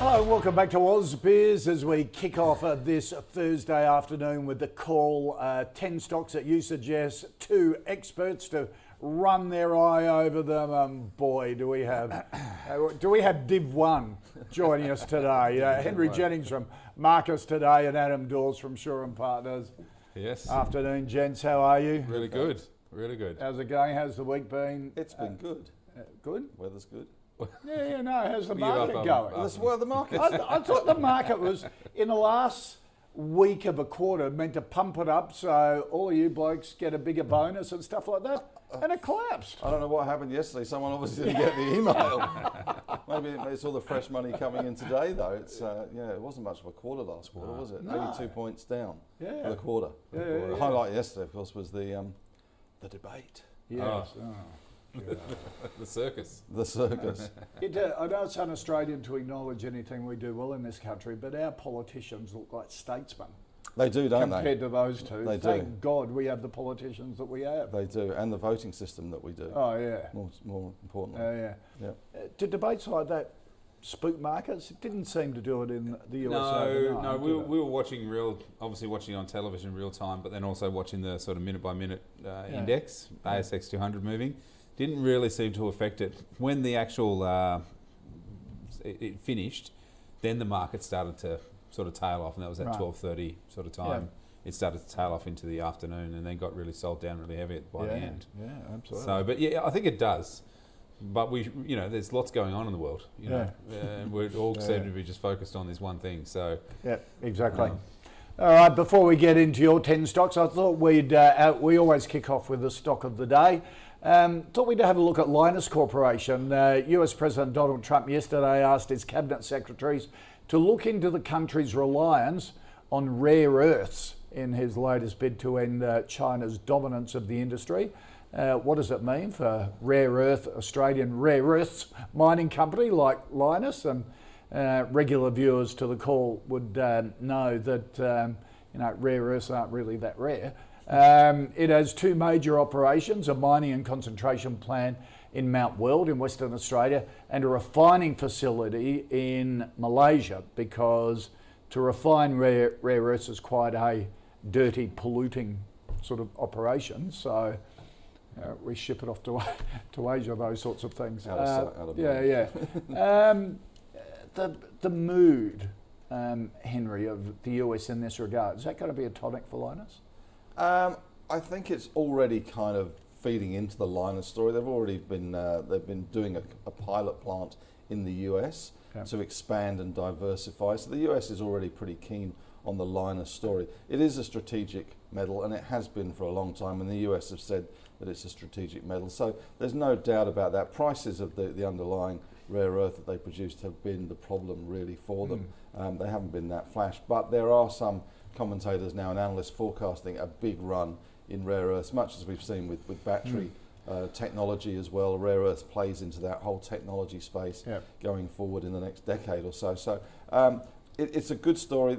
Hello, and welcome back to ausbiz as we kick off uh, this Thursday afternoon with the call uh, 10 stocks that you suggest, two experts to run their eye over them. Um, boy, do we have uh, do we have Div 1 joining us today. Uh, Henry Jennings from Marcus today and Adam Dawes from Shaw and Partners. Yes. Afternoon, gents. How are you? Really good. Really good. How's it going? How's the week been? It's been good. Uh, good? Weather's good. Yeah, yeah, no. How's the Give up market going? up. That's well, the market. I, I thought the market was in the last week of a quarter meant to pump it up so all you blokes get a bigger bonus and stuff like that, and it collapsed. I don't know what happened yesterday. Someone obviously didn't get the email. Maybe it's all the fresh money coming in today, though. It's uh, yeah, it wasn't much of a quarter last quarter, was it? No. Eighty-two points down Yeah. for the quarter. Yeah, yeah, The yeah. highlight yesterday, of course, was the um, the debate, Yes. Oh. The circus. the circus. It, uh, I know it's un-Australian to acknowledge anything we do well in this country, but our politicians look like statesmen they do, don't compared they? to those two. They Thank do. God we have the politicians that we have. They do, and the voting system that we do. Oh yeah. More, more importantly. Oh yeah. Yeah. Uh, do debates like that spook markets? It didn't seem to do it in the US. No, no, we, were- we were watching real, obviously watching on television real time, but then also watching the sort of minute by minute uh, Yeah. index, ASX 200 moving. Didn't really seem to affect it. When the actual uh, it, it finished, then the market started to sort of tail off, and that was at Right. 12:30 sort of time. It started to tail off into the afternoon, and then got really sold down really heavy by yeah, the end. Yeah, absolutely. So, but yeah, I think it does. But we, you know, there's lots going on in the world, you know, and we all Yeah. seem to be just focused on this one thing. So, Yeah, exactly. Um, All right, before we get into your 10 stocks, I thought we'd, uh, we always kick off with the stock of the day. Um, thought we'd have a look at Lynas Corporation. Uh, US President Donald Trump yesterday asked his cabinet secretaries to look into the country's reliance on rare earths in his latest bid to end uh, China's dominance of the industry. Uh, what does it mean for rare earth, Australian rare earths mining company like Lynas? And uh, regular viewers to the call would um, know that um, you know rare earths aren't really that rare. Um, it has two major operations: a mining and concentration plant in Mount Weld in Western Australia, and a refining facility in Malaysia. Because to refine rare, rare earths is quite a dirty, polluting sort of operation. So. Uh, we ship it off to to Asia, those sorts of things. Out of Uh, out of yeah, yeah. um, the the mood, um, Henry, of the US in this regard is that going to be a tonic for Lynas? Um, I think it's already kind of feeding into the Lynas story. They've already been uh, they've been doing a, a pilot plant in the US to expand and diversify. So the US is already pretty keen on the Lynas story. It is a strategic metal, and it has been for a long time. And the US have said that it's a strategic metal. So there's no doubt about that. Prices of the, the underlying rare earth that they produced have been the problem really for them. Um, they haven't been that flash, but there are some commentators now and analysts forecasting a big run in rare earths, much as we've seen with, with battery uh, technology as well. Rare earths plays into that whole technology space Yep. going forward in the next decade or so. So um, it, it's a good story.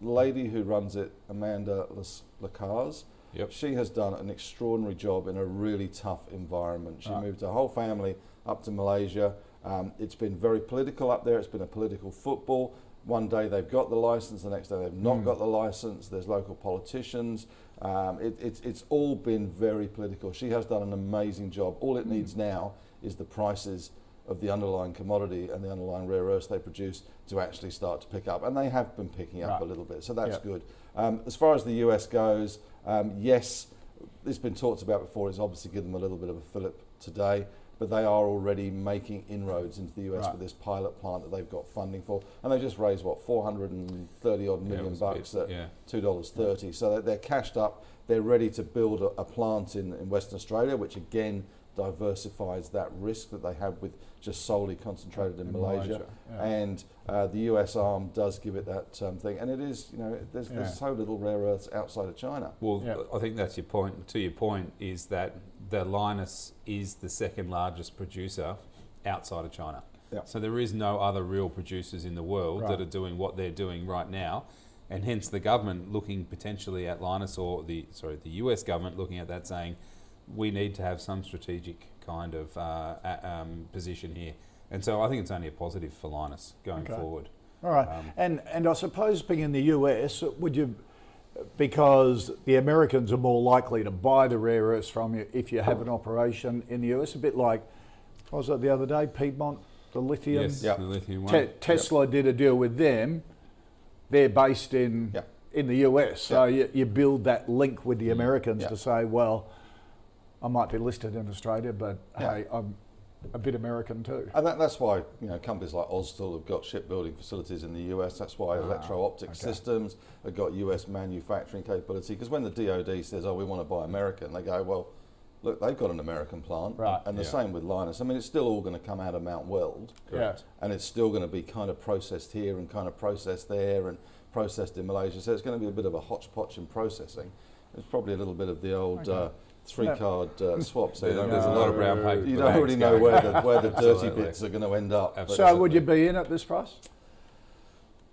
The lady who runs it, Amanda Las- Lacaze, Yep. she has done an extraordinary job in a really tough environment. She Right. moved her whole family up to Malaysia. Um, it's been very political up there. It's been a political football. One day they've got the license, the next day they've not got the license. There's local politicians. Um, it, it's, it's all been very political. She has done an amazing job. All it needs now is the prices of the underlying commodity and the underlying rare earths they produce to actually start to pick up. And they have been picking up Right. a little bit, so that's Yeah. good. Um, as far as the US goes, um, yes, it's been talked about before. It's obviously given them a little bit of a fillip today. But they are already making inroads into the US Right. with this pilot plant that they've got funding for, and they just raised what 430 odd million was a bit, bucks at yeah. two dollars thirty. So they're, they're cashed up. They're ready to build a, a plant in, in Western Australia, which again diversifies that risk that they have with just solely concentrated in, In Malaysia. Malaysia, yeah. And uh, the US arm does give it that um, thing, and it is you know there's, Yeah. there's so little rare earths outside of China. Well, Yeah. I think that's your point. To your point, is that the Lynas is the second largest producer outside of China. Yeah. So there is no other real producers in the world Right. that are doing what they're doing right now, and hence the government looking potentially at Lynas or the sorry the US government looking at that saying we need to have some strategic kind of uh, a- um, position here, and so I think it's only a positive for Lynas going Okay. forward. All right. Um, and and I suppose being in the US, would you, because the Americans are more likely to buy the rare earths from you if you have an operation in the US, a bit like, what was it the other day, Piedmont, the lithium? Yes, Yeah. the lithium one. Te- Tesla did a deal with them. They're based in Yeah. in the US, so you, you build that link with the mm. Americans Yeah. to say, well, I might be listed in Australia, but Yeah. hey, I'm a bit American too. And that, that's why you know companies like Austal have got shipbuilding facilities in the US. That's why Electro-Optic okay. Systems have got US manufacturing capability. Because when the DoD says, "Oh, we want to buy American," they go, "Well, look, they've got an American plant." Right. And the Yeah. same with Lynas. I mean, it's still all going to come out of Mount Weld, Yeah. and it's still going to be kind of processed here and kind of processed there and processed in Malaysia. So it's going to be a bit of a hodgepodge in processing. It's probably a little bit of the old uh, three-card uh, swap. So you don't there's a really lot know- of brown paper You don't bags really know where the where the dirty bits are going to end up. Absolutely. So would you be in at this price?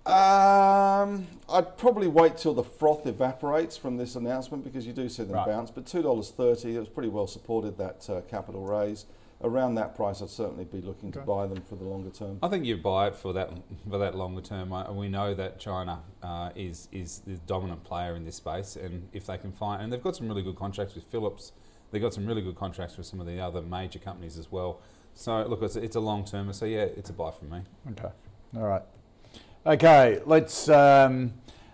Um, I'd probably wait till the froth evaporates from this announcement because you do see them Right. bounce. But two dollars thirty, it was pretty well supported that uh, capital raise. Around that price, I'd certainly be looking to buy them for the longer term. I think you buy it for that for that longer term. Uh, we know that China uh, is is the dominant player in this space, and if they can find, and they've got some really good contracts with Philips, they've got some really good contracts with some of the other major companies as well. So look, it's, it's a long term. So yeah, it's a buy from me. Okay. All right. Okay, let's, um,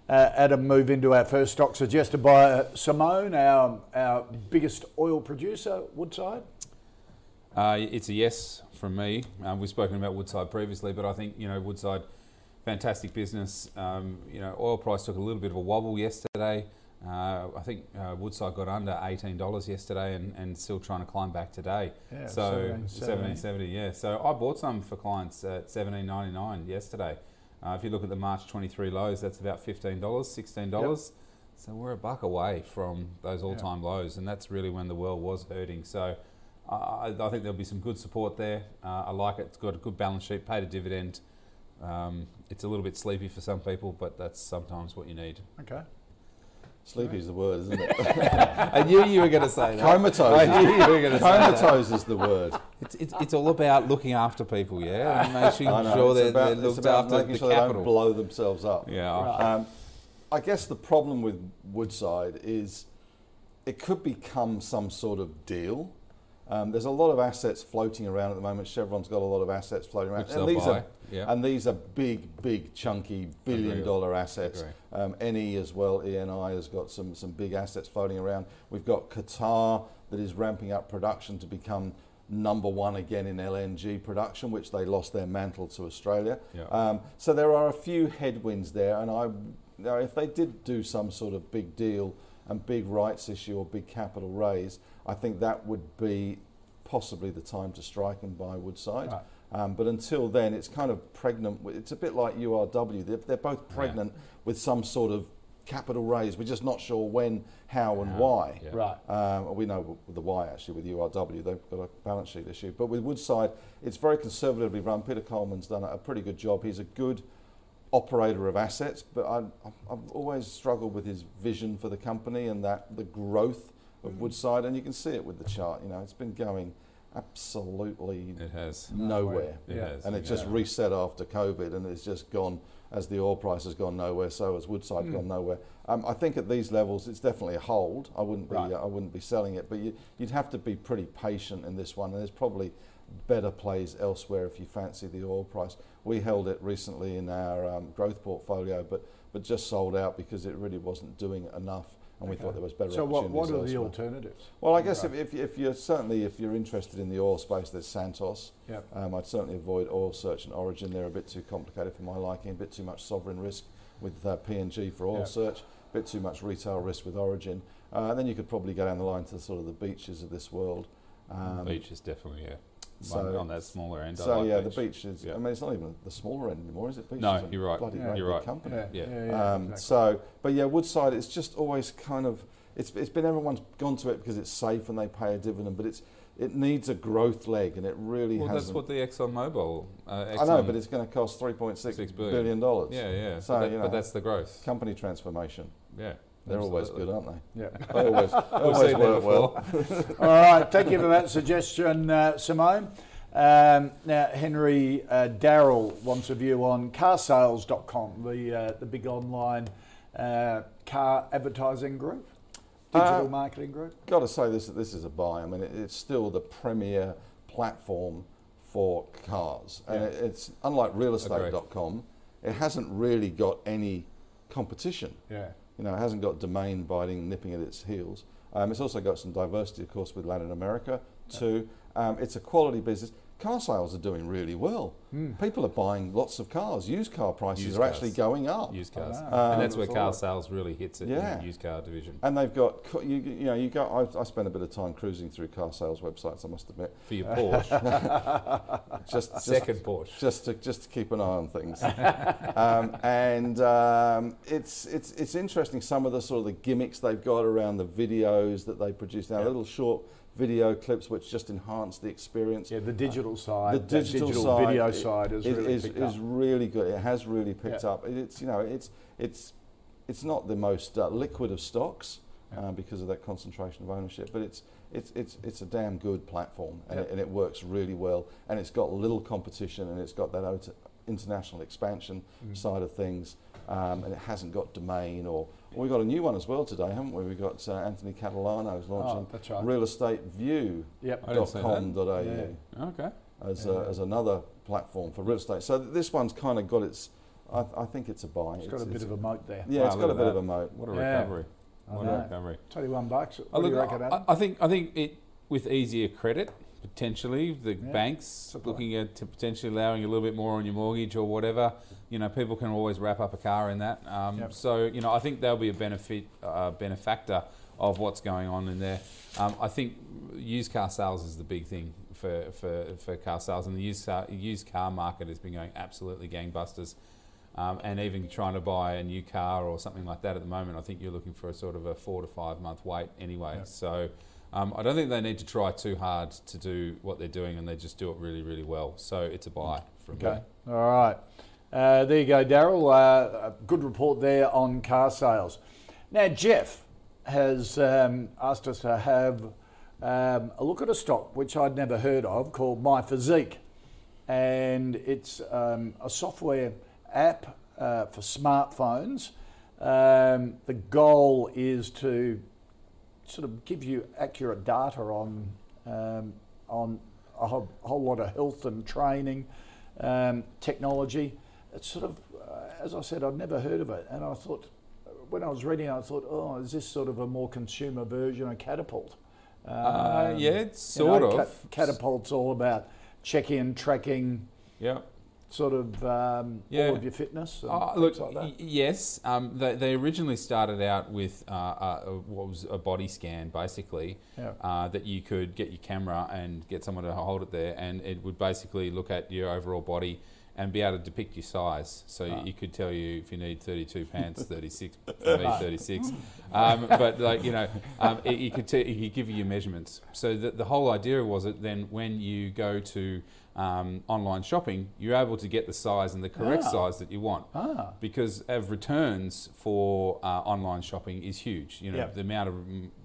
uh, Adam, move into our first stock suggested by uh, Simone, our, our biggest oil producer, Woodside. Uh, it's a yes from me. Um, we've spoken about Woodside previously, but I think you know Woodside, fantastic business. Um, you know, oil price took a little bit of a wobble yesterday. Uh, I think uh, Woodside got under eighteen dollars yesterday, and, and still trying to climb back today. Yeah, so 17.70. yeah. So I bought some for clients at seventeen ninety nine yesterday. Uh, if you look at the March twenty three lows, that's about fifteen dollars, sixteen dollars. Yep. So we're a buck away from those all time lows, and that's really when the world was hurting. So I, I think there'll be some good support there. Uh, I like it. It's got a good balance sheet, paid a dividend. Um, it's a little bit sleepy for some people, but that's sometimes what you need. Okay. Sleepy is the word, isn't it? I knew you were going to say that. Comatose. I knew you were going to say that. Comatose is the word. It's, it's, it's all about looking after people, yeah, and making I know, sure it's they're, about, they're it's looked about after making the sure they don't blow themselves up. yeah, Um, I guess the problem with Woodside is it could become some sort of deal. Um, there's a lot of assets floating around at the moment. Chevron's got a lot of assets floating around, and these are yeah. and these are big, big, chunky billion-dollar assets. Um, NE as well, ENI has got some some big assets floating around. We've got Qatar that is ramping up production to become number one again in LNG production, which they lost their mantle to Australia. Yeah. Um, so there are a few headwinds there, and I, if they did do some sort of big deal and big rights issue or big capital raise, I think that would be possibly the time to strike and buy Woodside. Right. Um, but until then, it's kind of pregnant. With, it's a bit like URW. They're, they're both pregnant with some sort of capital raise. We're just not sure when, how, and why. yeah. Right. Um, we know the why actually with URW. They've got a balance sheet issue. But with Woodside, it's very conservatively run. Peter Coleman's done a pretty good job. He's a good operator of assets, but I, I've always struggled with his vision for the company and that the growth of hmm. Woodside. And you can see it with the chart. You know, it's been going absolutely it has. nowhere. It Yeah. has. And it just reset after COVID, and it's just gone as the oil price has gone nowhere. So has Woodside hmm. gone nowhere. Um, I think at these levels, it's definitely a hold. I wouldn't be, Right. Uh, I wouldn't be selling it, but you, you'd have to be pretty patient in this one. And there's probably better plays elsewhere if you fancy the oil price. We held it recently in our um, growth portfolio, but but just sold out because it really wasn't doing enough and we thought there was better So what, opportunities what are the elsewhere. alternatives? Well, I guess if, if, if you're certainly if you're interested in the oil space, there's Santos. Yep. Um, I'd certainly avoid Oil Search and Origin. They're a bit too complicated for my liking. A bit too much sovereign risk with uh, PNG for Oil Yep. Search. A bit too much retail risk with Origin. Uh, and then you could probably go down the line to sort of the beaches of this world. Um, Beach is definitely yeah. So- on that smaller end. So like yeah, beach. the beach is. Yeah. I mean, it's not even the smaller end anymore, is it? Beach No, is a you're right. Bloody Yeah. You're right. company. Yeah, Yeah. yeah, Um, exactly. So, but yeah, Woodside. It's just always kind of it's it's been everyone's gone to it because it's safe and they pay a dividend, but it's it needs a growth leg and it really Well, hasn't. that's what the Exxon Mobil. Uh, Exxon, I know, but it's going to cost three point six billion dollars. yeah, yeah. So but, that- you know, but that's the growth. company transformation. Yeah, They're always good, aren't they? Yeah. They always, they always work well. All right, thank you for that suggestion, uh, Simone. Um, now, Henry uh, Darrell wants a view on carsales.com, the, uh, the big online uh, car advertising group, digital Uh, marketing group. Got to say this this is a buy. I mean, it, it's still the premier platform for cars, and Yeah. it, it's unlike realestate.com. It hasn't really got any competition. Yeah. You know, it hasn't got domain biting nipping at its heels. Um, it's also got some diversity, of course, with Latin America too. Um, it's a quality business. Car sales are doing really well. People are buying lots of cars. Used car prices Used are actually going up. Used cars, know. and that's Um, where car sales really hits it. Yeah. in the used car division And they've got, you, you know, you go. I, I spend a bit of time cruising through car sales websites. I must admit, for your Porsche, just just, second Porsche. just to just to keep an eye on things. um, and um, it's it's it's interesting some of the sort of the gimmicks they've got around the videos that they produce now. A little short video clips which just enhance the experience. Yeah, the digital side, the digital, digital side video i- side is, really is, is really good. It has really picked Yeah. up. It's you know it's it's it's not the most uh, liquid of stocks um, because of that concentration of ownership, but it's it's it's it's a damn good platform and, Yeah. it, and it works really well. And it's got little competition and it's got that international expansion Mm. side of things. Um, and it hasn't got domain or well, we've got a new one as well today, haven't we? We've got uh, Anthony Catalano who's launching Oh, that's right. Real Estate View Yep. I didn't see Yeah. Okay. as, a, as another platform for real estate. So this one's kind of got its. I, I think it's a buy. It's got a bit of a moat there. yeah, Wow, it's look got a bit that. of a moat. What a Yeah. recovery! What a recovery! Twenty-one bucks. What do you look, I, I think I think it with easier credit potentially the Yeah. banks looking at to potentially allowing a little bit more on your mortgage or whatever. You know, people can always wrap up a car in that. Um, Yep. So you know, I think they'll be a benefit uh, benefactor of what's going on in there. Um, I think used car sales is the big thing for, for, for car sales, and the used car, used car market has been going absolutely gangbusters. Um, and even trying to buy a new car or something like that at the moment, I think you're looking for a sort of a four to five month wait anyway. So um, I don't think they need to try too hard to do what they're doing, and they just do it really, really well. So it's a buy from Okay. me. All right. Uh, there you go, Daryl. Uh, good report there on car sales. Now, Jeff has um, asked us to have um, a look at a stock which I'd never heard of called MyFiziq. And it's um, a software app uh, for smartphones. Um, the goal is to sort of give you accurate data on um, on a whole, whole lot of health and training um, technology. It's sort of, uh, as I said, I'd never heard of it, and I thought when I was reading, it, I thought, oh, is this sort of a more consumer version of Catapult? Uh, Um, yeah, it's you know, sort Ca- of. Catapult's all about check-in, tracking, Yeah. Sort of um, Yeah. all of your fitness. And Uh, look, like that. y- yes. Um, they, they originally started out with uh, uh, what was a body scan, basically, Yeah. uh, that you could get your camera and get someone to hold it there, and it would basically look at your overall body and be able to depict your size. So you- you could tell you if you need 32 pants, 36 36. Um, but like you know, um, it, you could t- it could give you your measurements. So the, the whole idea was that then when you go to um, online shopping, you're able to get the size and the correct Ah. size that you want Ah. because of returns for uh, online shopping is huge. You know Yeah. the amount of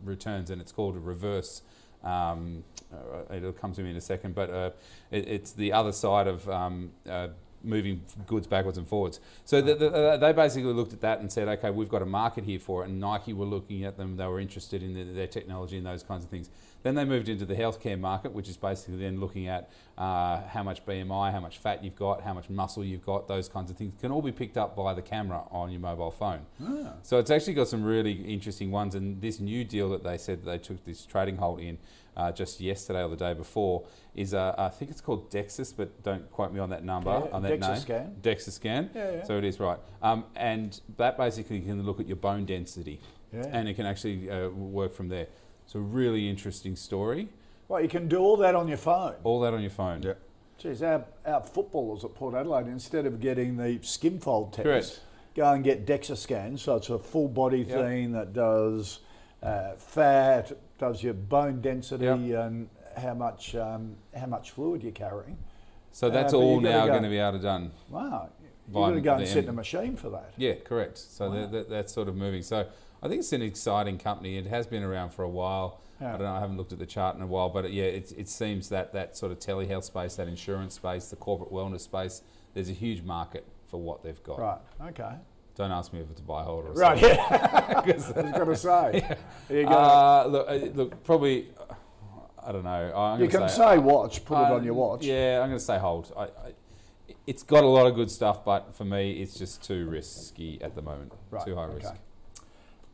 returns, and it's called a reverse. Um, uh, it'll come to me in a second, but uh, it, it's the other side of um, uh, moving goods backwards and forwards. So the, the, they basically looked at that and said, okay, we've got a market here for it. And Nike were looking at them; they were interested in the, their technology and those kinds of things. Then they moved into the healthcare market, which is basically then looking at uh, how much BMI, how much fat you've got, how much muscle you've got, those kinds of things can all be picked up by the camera on your mobile phone. Ah. So it's actually got some really interesting ones. And this new deal that they said that they took this trading hold in uh, just yesterday or the day before is uh, I think it's called Dexus, but don't quote me on that number Yeah, on that DEXA name. scan. DEXA scan. Yeah, yeah. So it is right. Um, and that basically can look at your bone density, Yeah. and it can actually uh, work from there. So really interesting story. Well, you can do all that on your phone. All that on your phone. Yeah. Geez, our, our footballers at Port Adelaide, instead of getting the skin fold test, Correct. go and get DEXA scans. So it's a full body Yep. thing that does uh, fat, does your bone density, Yep. and how much um, how much fluid you're carrying. So that's Uh, all now go- going to be able to done. Wow, you've got to go and sit in a machine for that. Yeah, correct. So that, that, that's sort of moving. So I think it's an exciting company. It has been around for a while. Yeah. I don't know. I haven't looked at the chart in a while, but yeah, it, it seems that that sort of telehealth space, that insurance space, the corporate wellness space, there's a huge market for what they've got. Right. Okay. Don't ask me if it's a buy hold or a Right. sell. Yeah. I was going to say. There you go. Uh, look, uh, look, probably. I don't know. I'm you can say watch. Put it on your watch. Yeah, I'm going to say hold. I, I, it's got a lot of good stuff, but for me, it's just too risky at the moment. Right, Too high okay. risk.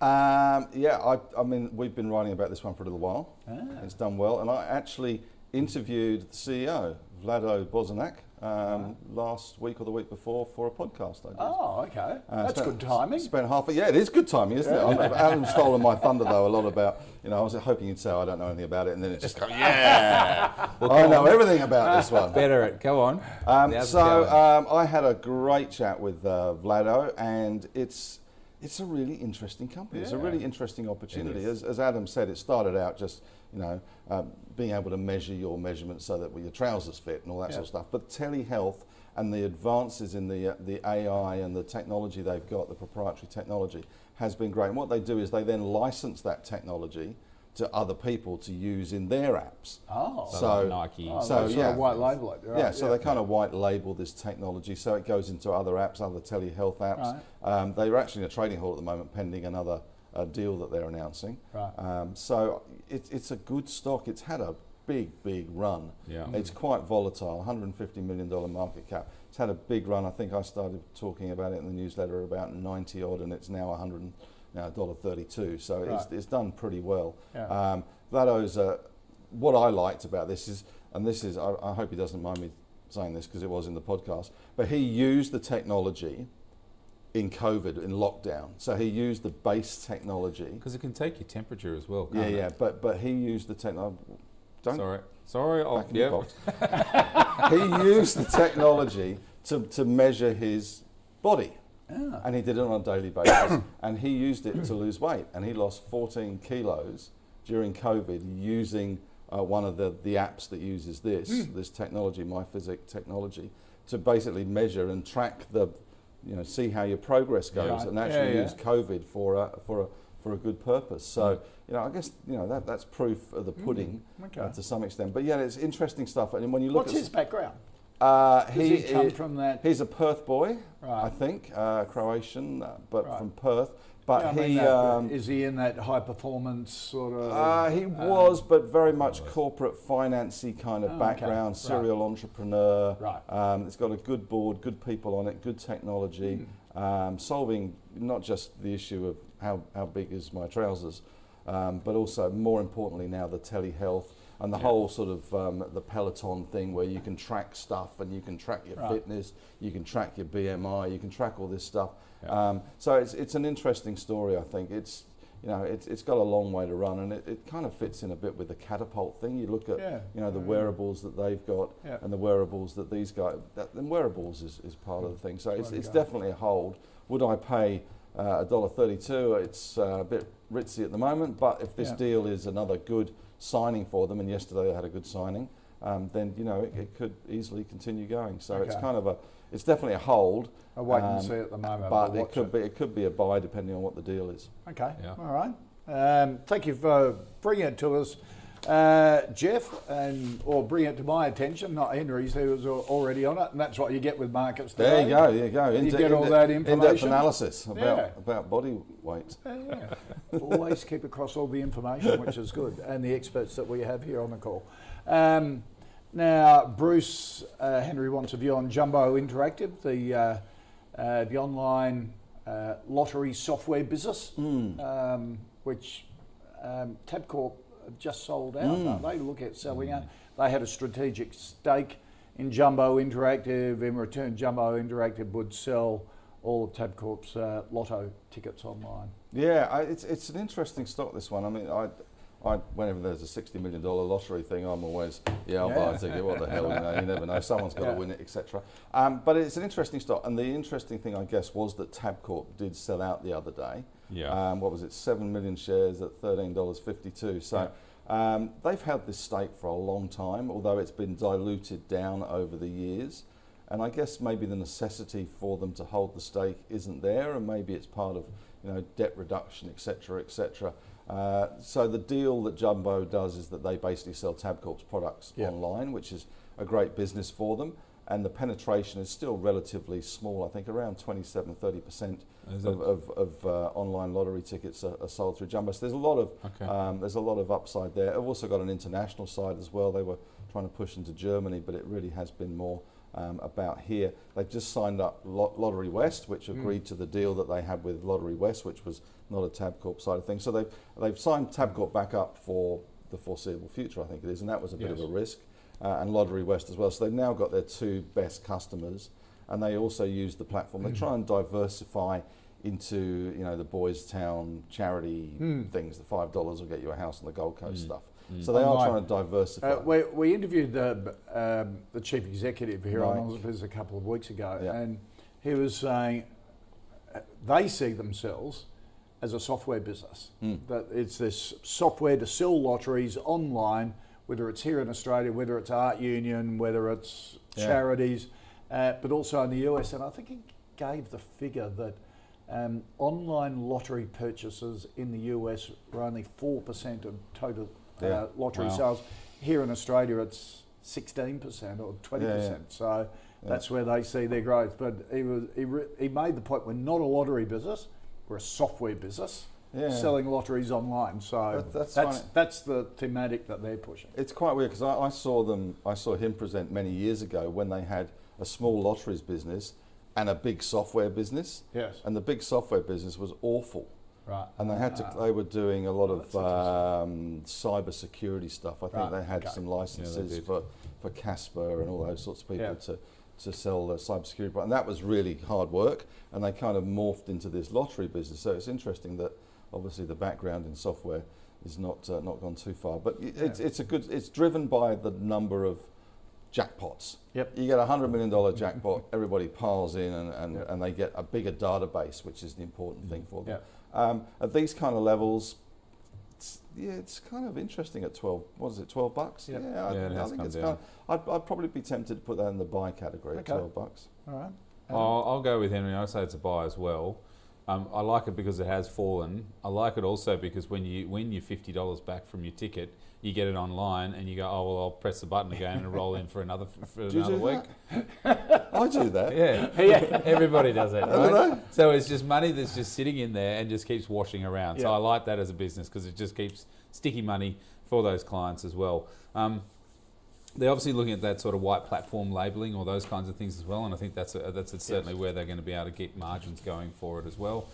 Um, yeah, I, I mean, we've been writing about this one for a little while. Ah. It's done well, and I actually interviewed the CEO, Vlado Bozanak, um, last week or the week before for a podcast I did. Oh, okay. Uh, That's spent- good timing. Spent half a yeah, it is good timing, isn't it? I'm- Adam's stolen my thunder though a lot about you know I was hoping you'd say I don't know anything about it, and then it just goes yeah, I know everything about this one. Better it. Go on. Um, How's it so um, I had a great chat with uh, Vlado, and it's it's a really interesting company. It's a really interesting opportunity. As, as Adam said, it started out just you know um, being able to measure your measurements so that your trousers fit and all that sort of stuff. But telehealth and the advances in the uh, the AI and the technology they've got, the proprietary technology, has been great. And what they do is they then license that technology to other people to use in their apps. Oh. So So, like Nike. Oh, so yeah, of white label it. Right, yeah, so they kind of white label this technology, so it goes into other apps, other telehealth apps. Um, they are actually in a trading hall at the moment, pending another uh, deal that they're announcing. Right. Um, so it, it's a good stock. It's had a big, big run. Yeah. It's quite volatile. 150 million dollar market cap. It's had a big run. I think I started talking about it in the newsletter about 90 odd, and it's now 100 and- now dollar 32. So it's, Right. it's done pretty well. Yeah. Um, Vlado's uh, what I liked about this is, and this is, I, I hope he doesn't mind me saying this because it was in the podcast, but he used the technology in COVID, in lockdown. So he used the base technology. Because it can take your temperature as well. Yeah, can't it? yeah, but but he used the technology. Don't Sorry. Sorry. I'll, back in yeah. your box. he used the technology to, to measure his body. And he did it on a daily basis. and he used it to lose weight. And he lost 14 kilos during COVID using uh, one of the, the apps that uses this, this technology, MyFiziq technology, to basically measure and track the, you know, see how your progress goes Right. and actually Yeah, yeah. use COVID for a, for a, for a good purpose. So, you know, I guess, you know, that, that's proof of the pudding Okay. uh, to some extent. But yeah, it's interesting stuff. And when you look What's at his background? Uh, Does he come from that- He's a Perth boy, Right. I think, uh, Croatian, uh, but Right. from Perth. But Yeah, he that, um, is he in that high performance sort of? uh, he was, but very much corporate financy kind of Oh, okay. background, Right. serial entrepreneur. Right. Um, it's got a good board, good people on it, good technology, um, solving not just the issue of how, how big is my trousers, um, but also more importantly now the telehealth and the whole sort of um, the Peloton thing where you can track stuff and you can track your Right. fitness, you can track your BMI, you can track all this stuff. Um, so it's, it's an interesting story, I think. It's you know it's, it's got a long way to run, and it, it kind of fits in a bit with the catapult thing. You look at Yeah. you know the wearables that they've got Yeah. and the wearables that these guys. That, and wearables is, is part of the thing. So it's, it's definitely a hold. Would I pay uh, a dollar thirty-two? It's uh, a bit ritzy at the moment, but if this Yeah. deal is another good signing for them, and yesterday they had a good signing, um, then you know it, it could easily continue going. So it's kind of a, it's definitely a hold. A wait and um, see at the moment. But we'll it watch could be it could be a buy depending on what the deal is. Okay. Yeah. All right. Um, thank you for bringing it to us. Uh, Jeff, and or bring it to my attention, not Henry's, who was already on it, and that's what you get with markets. There you go. There you go. You get all that In-depth analysis about Yeah. about body weight. Yeah. Always keep across all the information, which is good, and the experts that we have here on the call. Um, now, Bruce uh, Henry wants a view on Jumbo Interactive, the uh, uh, the online uh, lottery software business, um, which um, Tabcorp have just sold out. aren't They look at selling out. They had a strategic stake in Jumbo Interactive. In return, Jumbo Interactive would sell all of Tabcorp's uh, lotto tickets online. Yeah, I, it's it's an interesting stock. This one. I mean, I, I whenever there's a sixty million dollar lottery thing, I'm always yeah, I'll buy a Yeah. ticket. What the hell? You know, you never know. Someone's got Yeah. to win it, etc. Um, but it's an interesting stock, and the interesting thing, I guess, was that Tabcorp did sell out the other day. Yeah. Um, what was it? Seven million shares at thirteen dollars fifty-two. So. Um, they've held this stake for a long time, although it's been diluted down over the years. And I guess maybe the necessity for them to hold the stake isn't there, and maybe it's part of you know debt reduction, etc., etc. Uh, so the deal that Jumbo does is that they basically sell Tabcorp's products online, which is a great business for them. And the penetration is still relatively small. I think around 27, 30 percent of, of, of uh, online lottery tickets are, are sold through Jumbo. So there's a lot of Okay. um, there's a lot of upside there. I've also got an international side as well. They were trying to push into Germany, but it really has been more um, about here. They've just signed up Lot- Lottery West, which agreed to the deal that they had with Lottery West, which was not a Tabcorp side of things. So they've they've signed Tabcorp back up for the foreseeable future, I think it is, and that was a bit of a risk. Uh, and Lottery West as well. So they've now got their two best customers, and they also use the platform. They try and diversify into you know the Boys Town charity things. The five dollars will get you a house on the Gold Coast stuff. So they Online. are trying to diversify. Uh, we, we interviewed the, um, the chief executive here on Mike. Oz a couple of weeks ago, Yeah. and he was saying uh, they see themselves as a software business. Hmm. That it's this software to sell lotteries online, whether it's here in Australia, whether it's Art Union, whether it's Yeah. charities, uh, but also in the US. And I think he gave the figure that um, online lottery purchases in the US were only 4% of total uh, Yeah. lottery Wow. sales. Here in Australia, it's 16% or 20%. Yeah, yeah. So that's where they see their growth. But he, was, he, re- he made the point we're not a lottery business, we're a software business Yeah. selling lotteries online. So That- that's that's, that's the thematic that they're pushing. It's quite weird because I, I saw them. I saw him present many years ago when they had a small lotteries business and a big software business. Yes. And the big software business was awful. Right. And they had to. They were doing a lot of um, cyber security stuff. I think Right, they had okay. some licenses did. for for Casper and all those sorts of people Yeah. to to sell their cyber security. And that was really hard work. And they kind of morphed into this lottery business. So it's interesting that obviously the background in software is not uh, not gone too far. But it- it's it's a good. It's driven by the number of jackpots. Yep. You get a hundred million dollar jackpot, everybody piles in, and, and, and they get a bigger database, which is the important thing for them. Um, at these kind of levels, it's, yeah, it's kind of interesting at twelve. What is it? Twelve bucks? Yep. Yeah, I, Yeah, it I think it's down. kind of. I'd, I'd probably be tempted to put that in the buy category Okay. at twelve bucks. All right. I'll, I'll go with Henry. I say it's a buy as well. Um, I like it because it has fallen. I like it also because when you win your fifty dollars back from your ticket, you get it online and you go, oh well, I'll press the button again and roll in for another for Do another week. that? I do that. Yeah, yeah. everybody does it, Do right? So it's just money that's just sitting in there and just keeps washing around. So I like that as a business because it just keeps sticky money for those clients as well. Um, they're obviously looking at that sort of white platform labelling or those kinds of things as well, and I think that's a, that's a certainly where they're going to be able to get margins going for it as well.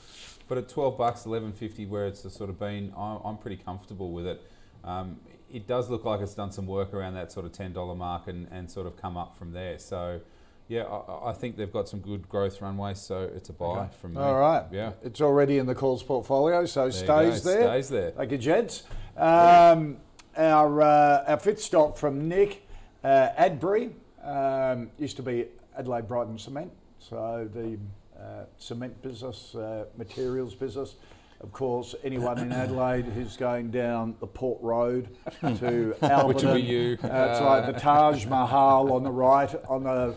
But at twelve bucks, eleven fifty, where it's sort of been, I'm, pretty comfortable with it. Um, it does look like it's done some work around that sort of ten dollar mark and, and sort of come up from there. So, yeah, I, I think they've got some good growth runway, so it's a buy from me. All right. Yeah. It's already in the calls portfolio, so you stays there. stays there. Thank you, Jeds. Um, our, uh, our fifth stock from Nick uh, Adbri um, used to be Adelaide Brighton Cement, so the uh, cement business, uh, materials business. Of course, anyone in Adelaide who's going down the Port Road to Alberton, Which will be you. uh, it's like the Taj Mahal on the right, on the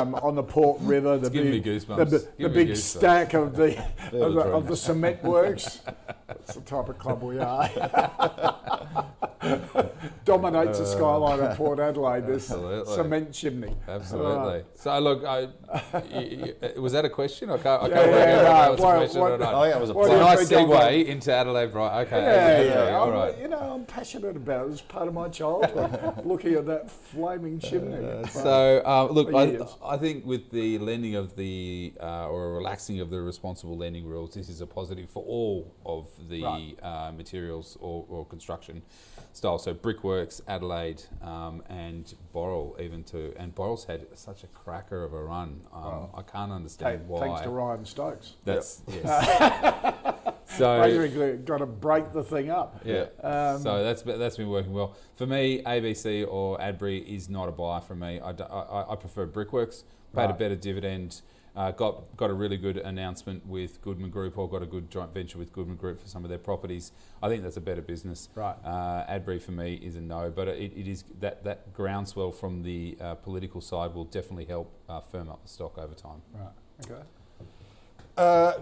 um, on the Port River. The big. The, the big stack of the of the of the cement works. That's the type of club we are. Dominates the skyline of Port Adelaide, this cement chimney. Absolutely. Right. So look, I, y- y- was that a question? I can't. I Yeah, can't work yeah, out no, if that was what- a question what- or not. I think that was a a do you plan. nice think of segue into Adelaide, right? Okay. Yeah, okay, yeah. all I'm, right. You know, I'm passionate about it. It's part of my childhood, looking at that flaming chimney. So uh, look, I. I think with the lending of the uh, or relaxing of the responsible lending rules, this is a positive for all of the Right. uh, materials or, or construction style. So brickworks, Adelaide, um, and Boral even too. And Boral's had such a cracker of a run. Um, I can't understand Thank- why. Thanks to Ryan Stokes. That's yes. so Basically, got to break the thing up. yeah. Um, so that's that's been working well for me. ABC or Adbri is not a buy for me. I I prefer Brickworks. Paid a better dividend. Uh, got got a really good announcement with Goodman Group, or got a good joint venture with Goodman Group for some of their properties. I think that's a better business. Right. Uh, Adbri for me is a no, but it, it is that that groundswell from the uh, political side will definitely help uh, firm up the stock over time. Right. Okay. Uh,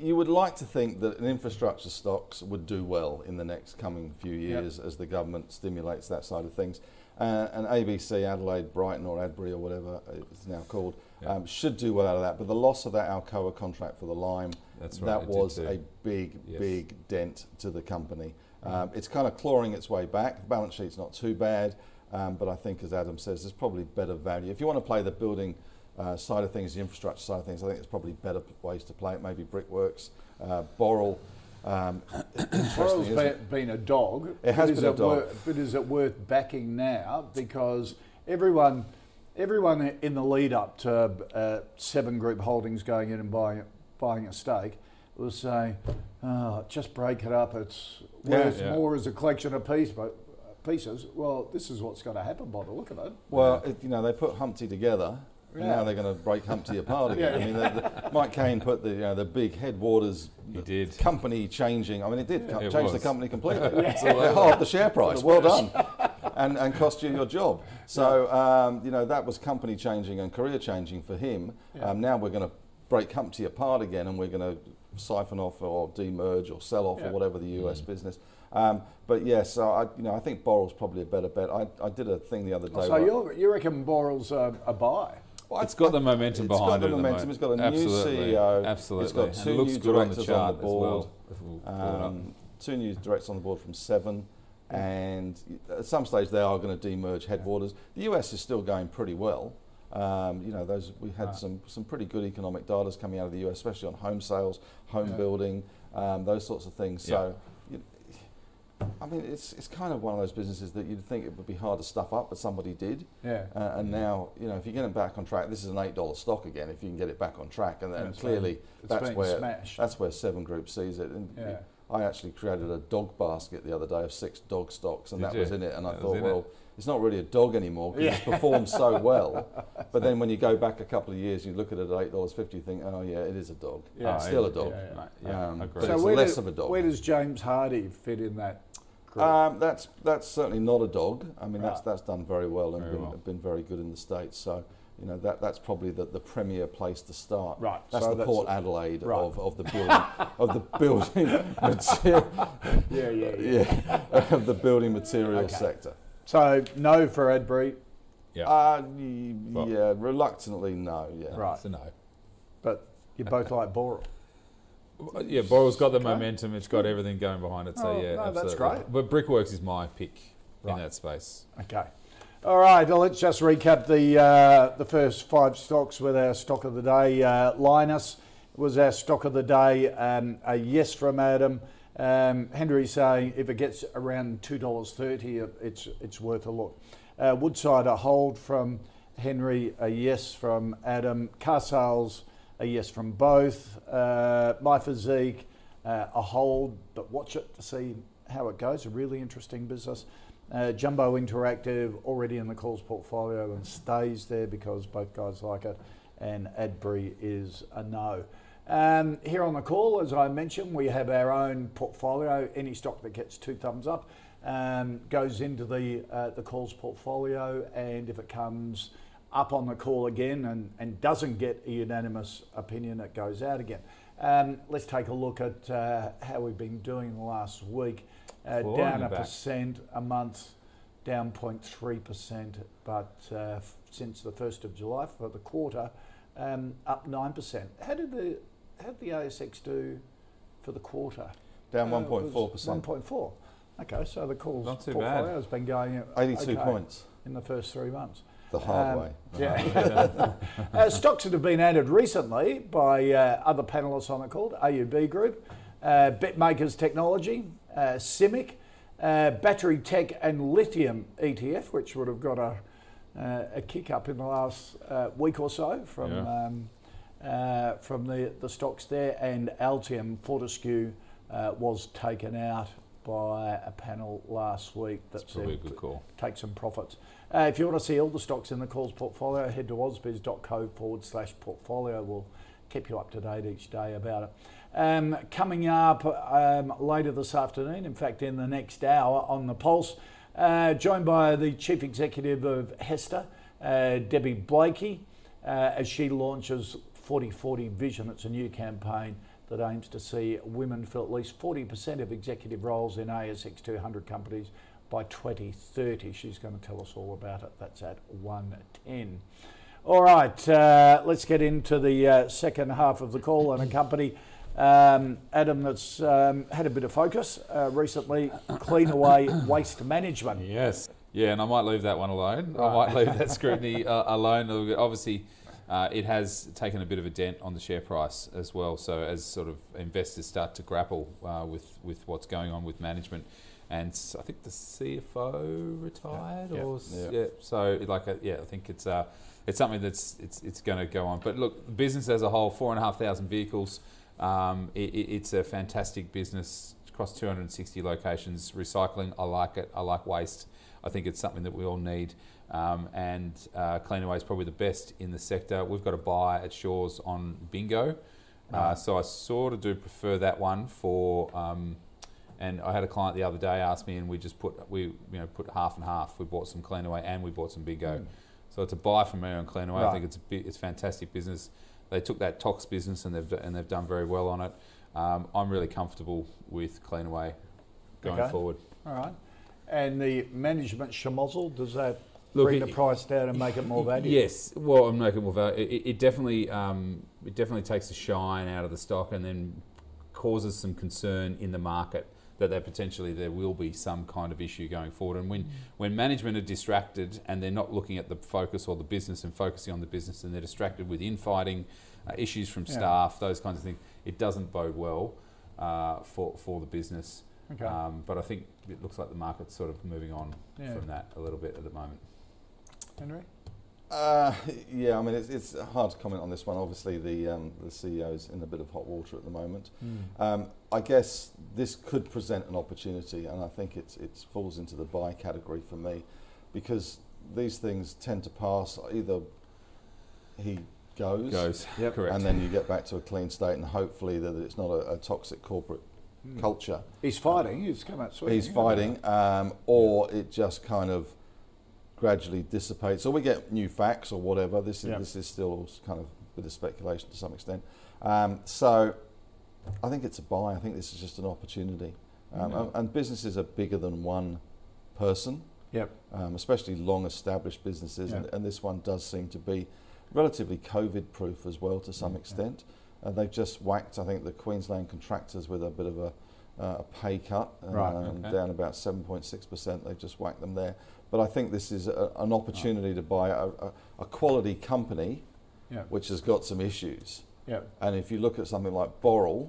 you would like to think that an infrastructure stocks would do well in the next coming few years as the government stimulates that side of things. Uh, and ABC, Adelaide, Brighton, or Adbri, or whatever it's now called, Yeah. um, should do well out of that. But the loss of that Alcoa contract for the lime, That's right, that was a big, Yes. big dent to the company. Um, it's kind of clawing its way back. The balance sheet's not too bad, um, but I think, as Adam says, there's probably better value. If you want to play the building uh, side of things, the infrastructure side of things, I think there's probably better ways to play it. Maybe Brickworks, uh, Boral. Um, interesting, Boral's isn't been, it? been a dog. It has but been a dog. wor- but is it worth backing now? Because everyone, everyone in the lead up to uh, Seven Group Holdings going in and buying buying a stake was saying, oh, just break it up. It's Yeah. worth Yeah. more as a collection of piece, but, pieces. Well, this is what's going to happen by the look of it. Well, it, you know, they put Humpty together. And Yeah. now they're going to break Humpty apart again. I mean, the, the, Mike Kane put the you know the big headwaters He did. company changing. I mean, it did co- It change the company completely. Absolutely. Half the share price. Well done. and, and cost you your job. So, um, you know, that was company changing and career changing for him. Um, now we're going to break Humpty apart again and we're going to siphon off or demerge or sell off Yeah. or whatever the US business. Um, but yes, so I, you know, I think Boral's probably a better bet. I, I did a thing the other day. So you you reckon Boral's a, a buy? Well, It's got the momentum behind got it the at the momentum. It's got a new CEO. Absolutely. It's got two it looks new good on the directors chart on the board. well. if we'll pull it up. Um, two new directors on the board from Seven, and at some stage they are going to demerge Headwaters. The US is still going pretty well. Um, you know, those we had some some pretty good economic data coming out of the US, especially on home sales, home building, um, those sorts of things. So. I mean, it's, it's kind of one of those businesses that you'd think it would be hard to stuff up, but somebody did. Yeah. Uh, and now, you know, if you get it back on track, this is an eight dollar stock again. If you can get it back on track, and, and it's clearly been- it's where smashed. that's where Seven Group sees it. And Yeah. I actually created a dog basket the other day of six dog stocks, and Did that you? was in it. And I That thought, well, it. It's not really a dog anymore because it's performed so well. But then when you go back a couple of years, you look at it at eight dollars fifty, you think, oh yeah, it is a dog. Yeah. it's still a dog. yeah, Right, yeah, Um, agree. but it's where less do- of a dog. Where does James Hardie fit in that? Um, that's that's certainly not a dog. I mean, that's that's done very well and Very been, well. been very good in the states. So you know that that's probably the, the premier place to start. Right, That's so the that's- Port Adelaide right. of, of the building of the building material, yeah, yeah, yeah. yeah, of the building material Okay. sector. So no for Adbri, yeah. Uh, y- Well- yeah, reluctantly no. Yeah. right? It's a no. But you both like Boral. Yeah, Boral's got the momentum. It's got everything going behind it. So Oh, yeah, no, that's absolutely. great. But Brickworks is my pick Right. in that space. Okay. All right. Well, let's just recap the uh, the first five stocks with our stock of the day. Uh, Lynas was our stock of the day. Um, a yes from Adam. Um, Henry saying if it gets around two dollars thirty, it's it's worth a look. Uh, Woodside a hold from Henry. A yes from Adam. Car sales a yes from both. Uh, MyFiziq uh, a hold, but watch it to see how it goes. A really interesting business. Uh, Jumbo Interactive already in the calls portfolio and stays there because both guys like it, and Adbri is a no. Um, here on the call, as I mentioned, we have our own portfolio. Any stock that gets two thumbs up um, goes into the uh, the calls portfolio, and if it comes up on the call again and, and doesn't get a unanimous opinion, it goes out again. Um, let's take a look at uh, how we've been doing the last week. uh, down a back. percent a month, down 0.3 percent, but uh, f- since the first of July for the quarter, um, up nine percent. How did the how did the ASX do for the quarter? Down Uh, it was 1.4%. 1.4. Okay, so the calls Not too portfolio bad. has been going uh, 82 okay points. in the first three months. The hard Um, way. Yeah. uh, stocks that have been added recently by uh, other panelists on the call, AUB Group, uh, BitMakers Technology, uh, CIMIC, uh, Battery Tech and Lithium ETF, which would have got a, uh, a kick up in the last uh, week or so from, Yeah. um, uh, from the, the stocks there, and Altium Fortescue uh, was taken out by a panel last week that That's probably a said good call. take some profits. Uh, if you want to see all the stocks in the calls portfolio, head to ausbiz.co forward slash portfolio. We'll keep you up to date each day about it. Um, coming up um, later this afternoon, in fact, in the next hour on the Pulse, uh, joined by the Chief Executive of HESTA, uh, Debbie Blakey, uh, as she launches 4040 Vision. It's a new campaign that aims to see women fill at least 40% of executive roles in ASX 200 companies by 2030. She's going to tell us all about it. That's at 110. All right, uh, let's get into the uh, second half of the call and a company. Um, Adam, that's um, had a bit of focus uh, recently. Clean away waste management. Yes. Yeah, and I might leave that one alone. I might leave that scrutiny uh, alone. Obviously, uh, it has taken a bit of a dent on the share price as well. So as sort of investors start to grapple uh, with with what's going on with management, and I think the CFO retired, Yeah. or Yeah. yeah. So like uh, yeah, I think it's uh, it's something that's it's it's going to go on. But look, the business as a whole, four and a half thousand vehicles. Um, it, it- it's a fantastic business across 260 locations. Recycling, I like it. I like waste. I think it's something that we all need. Um, and uh, Cleanaway is probably the best in the sector. We've got a buy at Shaw's on Bingo. Uh, so I sort of do prefer that one for. Um, and I had a client the other day ask me, and we just put we you know put half and half. We bought some Cleanaway and we bought some Bingo. So it's a buy from me on Cleanaway. I think it's a bi- it's fantastic business. They took that Tox business and they've and they've done very well on it. Um, I'm really comfortable with Cleanaway going Okay. forward. All right. And the management schmozzle, does that Look, bring it- the price down and make it more valuable? Yes, well, I'm making more value. It, it definitely, um, it definitely takes the shine out of the stock, and then causes some concern in the market that there potentially there will be some kind of issue going forward. And when when management are distracted and they're not looking at the focus or the business and focusing on the business, and they're distracted with infighting, uh, issues from Yeah. staff, those kinds of things, it doesn't bode well uh, for for the business. Okay. Um, but I think it looks like the market's sort of moving on Yeah. from that a little bit at the moment. Henry? Uh, yeah, I mean, it's, it's hard to comment on this one. Obviously, the, um, the CEO's in a bit of hot water at the moment. Um, I guess this could present an opportunity, and I think it's, it falls into the buy category for me because these things tend to pass. Either he goes, Goes Yep. correct. and then you get back to a clean state, and hopefully that it's not a, a toxic corporate culture. He's fighting. He's come out swinging. He's fighting, um, or it just kind of gradually dissipates. So we get new facts or whatever. This is Yeah. this is still kind of a bit of speculation to some extent. Um, so I think it's a buy. I think this is just an opportunity. Um, and, and businesses are bigger than one person, Yep. um, especially long-established businesses, and, and this one does seem to be relatively COVID-proof as well to some extent. Uh, they've just whacked, I think, the Queensland contractors with a bit of a, uh, a pay cut, Right, um, okay. down about 7.6%. They've just whacked them there. But I think this is a, an opportunity to buy a, a, a quality company Yep. which has got some issues. Yep. And if you look at something like Boral,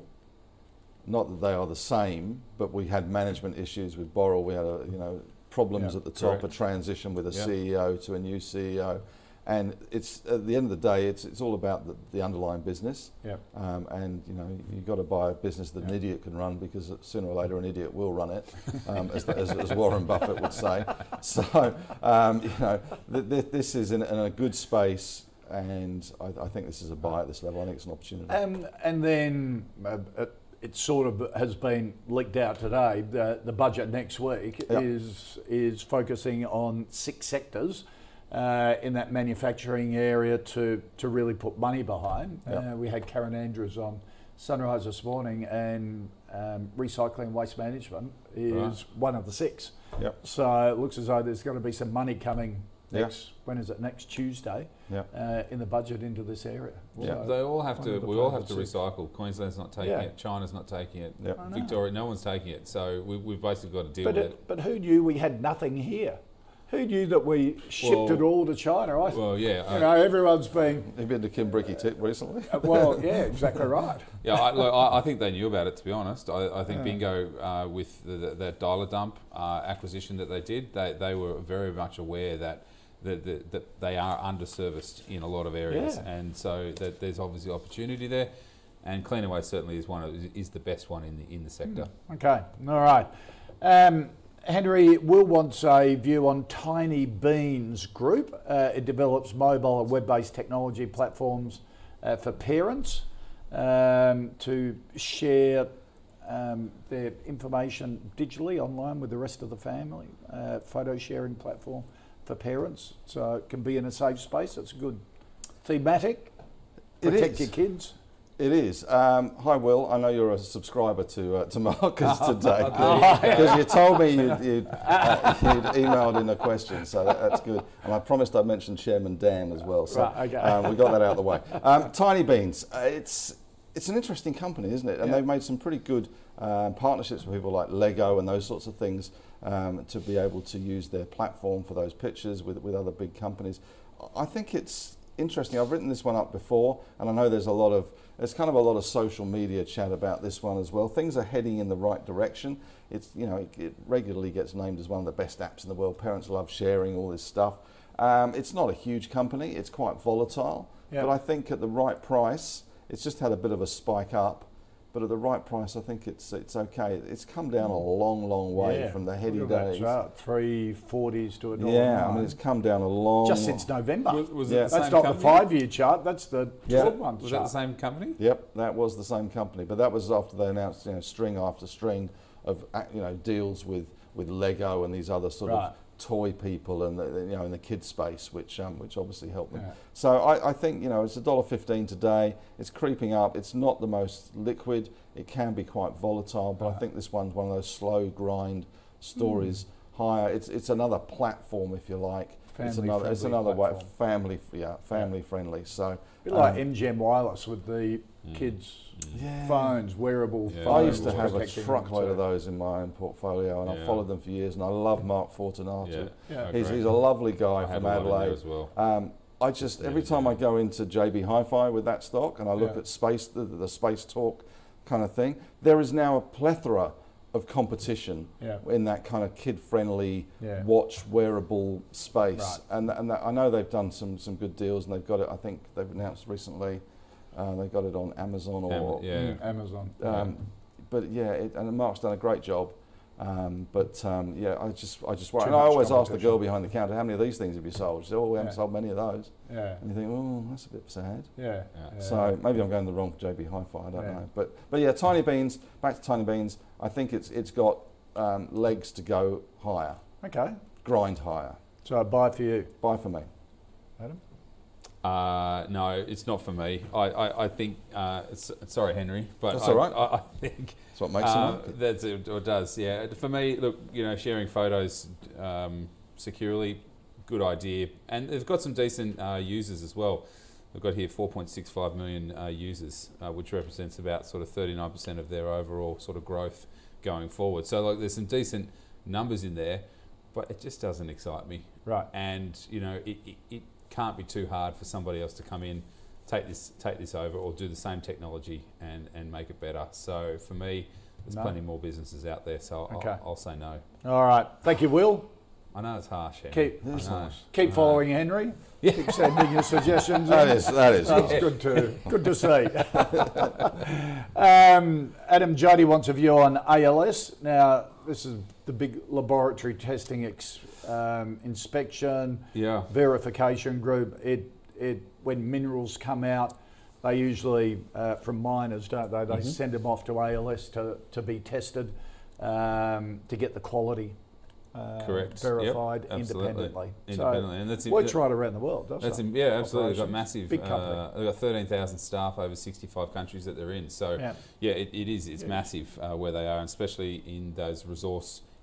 not that they are the same, but we had management issues with Boral. We had you know problems Yeah, at the top, correct. a transition with a Yeah. CEO to a new CEO, and it's at the end of the day, it's it's all about the, the underlying business. Yep. Um, and you know you've got to buy a business that an idiot can run because sooner or later an idiot will run it, um, as, as, as Warren Buffett would say. So um, you know th- th- this is in, in a good space, and I, I think this is a buy at this level. I think it's an opportunity. Um, and then uh, it, it sort of has been leaked out today. The, the budget next week Yep. is is focusing on six sectors uh, in that manufacturing area to to really put money behind. Yep. Uh, we had Karen Andrews on Sunrise this morning, and um, recycling and waste management is Right. one of the six. Yep. So it looks as though there's going to be some money coming Yeah. next. When is it? Next Tuesday. Yeah. Uh, in the budget into this area. Yeah. So They all have to. We all have to favourites recycle. Queensland's not taking Yeah. it. China's not taking it. Yep. Victoria, no one's taking it. So we, we've basically got to deal But, with it. it, but who knew we had nothing here? Who knew that we shipped Well- it all to China? I, Well, yeah. you I- know, everyone's been. Have been to Kimbriki Tip recently? Well, yeah, exactly right. Yeah, I, look, I, I think they knew about it. To be honest, I, I think Bingo uh, with the, the, that Dial-A-Dump uh, acquisition that they did, they, they were very much aware that that, that, that they are underserviced in a lot of areas, Yeah. and so that there's obviously opportunity there. And Cleanaway certainly is one of, is the best one in the in the sector. Okay, all right. Um, Henry, Will wants a view on Tinybeans Group. Uh, it develops mobile and web based technology platforms uh, for parents um, to share um, their information digitally online with the rest of the family. Uh, photo sharing platform for parents, so it can be in a safe space. It's good. Thematic. Protect your kids. It is. Um, hi, Will. I know you're a subscriber to uh, to Marcus today because you told me you'd, you'd, uh, you'd emailed in a question, so that, that's good. And I promised I'd mention Chairman Dan as well, so Right, okay. um, we got that out of the way. Um, Tinybeans. Uh, it's it's an interesting company, isn't it? And Yeah. they've made some pretty good um, partnerships with people like Lego and those sorts of things um, to be able to use their platform for those pictures with with other big companies. I think it's interesting. I've written this one up before, and I know there's a lot of there's kind of a lot of social media chat about this one as well. Things are heading in the right direction. It's you know it, it regularly gets named as one of the best apps in the world. Parents love sharing all this stuff. Um, it's not a huge company. It's quite volatile, Yeah. but I think at the right price, it's just had a bit of a spike up. But at the right price, I think it's it's okay. It's come down a long, long way Yeah. from the heady Look at that days. chart, Three forties to a dollar. Yeah, I mean it's come down a long. just since November. Was, was Yeah. it the That's same not the five-year chart. That's the Yeah. twelve-month Was that the same company? Yep, that was the same company, but that was after they announced you know string after string of you know deals with with Lego and these other sort Right. of toy people and the, you know in the kid space, which um, which obviously helped them. Yeah. So I, I think you know it's a dollar fifteen today. It's creeping up. It's not the most liquid. It can be quite volatile, but I think this one's one of those slow grind stories. Higher. It's it's another platform, if you like. it's another. It's another way family. Yeah, family friendly. So. A bit like um, MGM Wireless with the kids' Yeah. phones, wearable Yeah. phones. I used to have a truckload of those in my own portfolio, and I've followed them for years. And I love Mark Fortunato. Yeah, Yeah. He's, he's a lovely guy I from a lot in there Adelaide. as well. Um, I just every time I go into JB Hi-Fi with that stock, and I look Yeah. at space, the, the Spacetalk kind of thing, there is now a plethora of competition Yeah. in that kind of kid-friendly Yeah. watch wearable space. Right. And and that, I know they've done some some good deals, and they've got it. I think they've announced recently. Uh, they got it on Amazon or Am- yeah. Mm, Amazon. um, but yeah, it, and Mark's done a great job. Um, but um, yeah, I just I just worry. And I always ask the girl behind the counter, "How many of these things have you sold?" She said, "Oh, we haven't Yeah. sold many of those." yeah. And you think, "Oh, that's a bit sad." Yeah. Yeah. yeah. So maybe I'm going the wrong for JB Hi-Fi. I don't Yeah. know. But but yeah, Tinybeans. Back to Tinybeans. I think it's it's got um, legs to go higher, Okay. grind higher. So a buy for you, Buy for me. Adam. Uh, no, it's not for me. I, I, I think. Uh, sorry, Henry, but That's I, all right. I, I think That's what makes uh, market. that's it, or does. Yeah, for me, look, you know, sharing photos um, securely, good idea, and they've got some decent uh, users as well. They've got here 4.65 million uh, users, uh, which represents about sort of 39% of their overall sort of growth going forward. So, like, there's some decent numbers in there, but it just doesn't excite me Right. and you know it, it, it can't be too hard for somebody else to come in take this take this over or do the same technology and and make it better so for me there's No. plenty more businesses out there so I'll, Okay. I'll, I'll say no All right. Thank you, Will. I know it's harsh Henry. Keep- It's harsh. Keep following Henry. Keep sending your suggestions. that is that is That's good to good to see. um, Adam Jody wants a view on ALS. Now, this is the big laboratory testing ex, um, inspection yeah verification group. It it when minerals come out, they usually uh, from miners, don't they? Mm-hmm. They send them off to ALS to to be tested um, to get the quality uh, Correct. Verified absolutely. independently. Independently, So and that's- works right around the world, doesn't That's it? yeah, absolutely. They've got massive. Big company. Uh, they've got thirteen thousand staff over sixty-five countries that they're in. So Yeah. yeah, it, it is. It's massive uh, where they are, and especially in those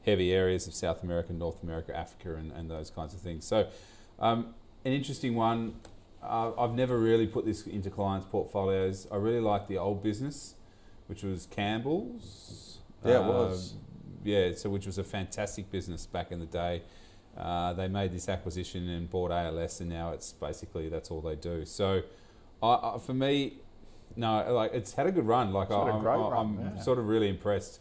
resource-heavy areas of South America, North America, Africa, and, and those kinds of things. So, um, an interesting one. Uh, I've never really put this into clients' portfolios. I really like the old business, which was Campbell's. Yeah, it was. Yeah, so which was a fantastic business back in the day. Uh, they made this acquisition and bought ALS, and now it's basically that's all they do. So, I, I, for me, no, like it's had a good run. Like It's had a I'm, great I'm, run, yeah. sort of really impressed.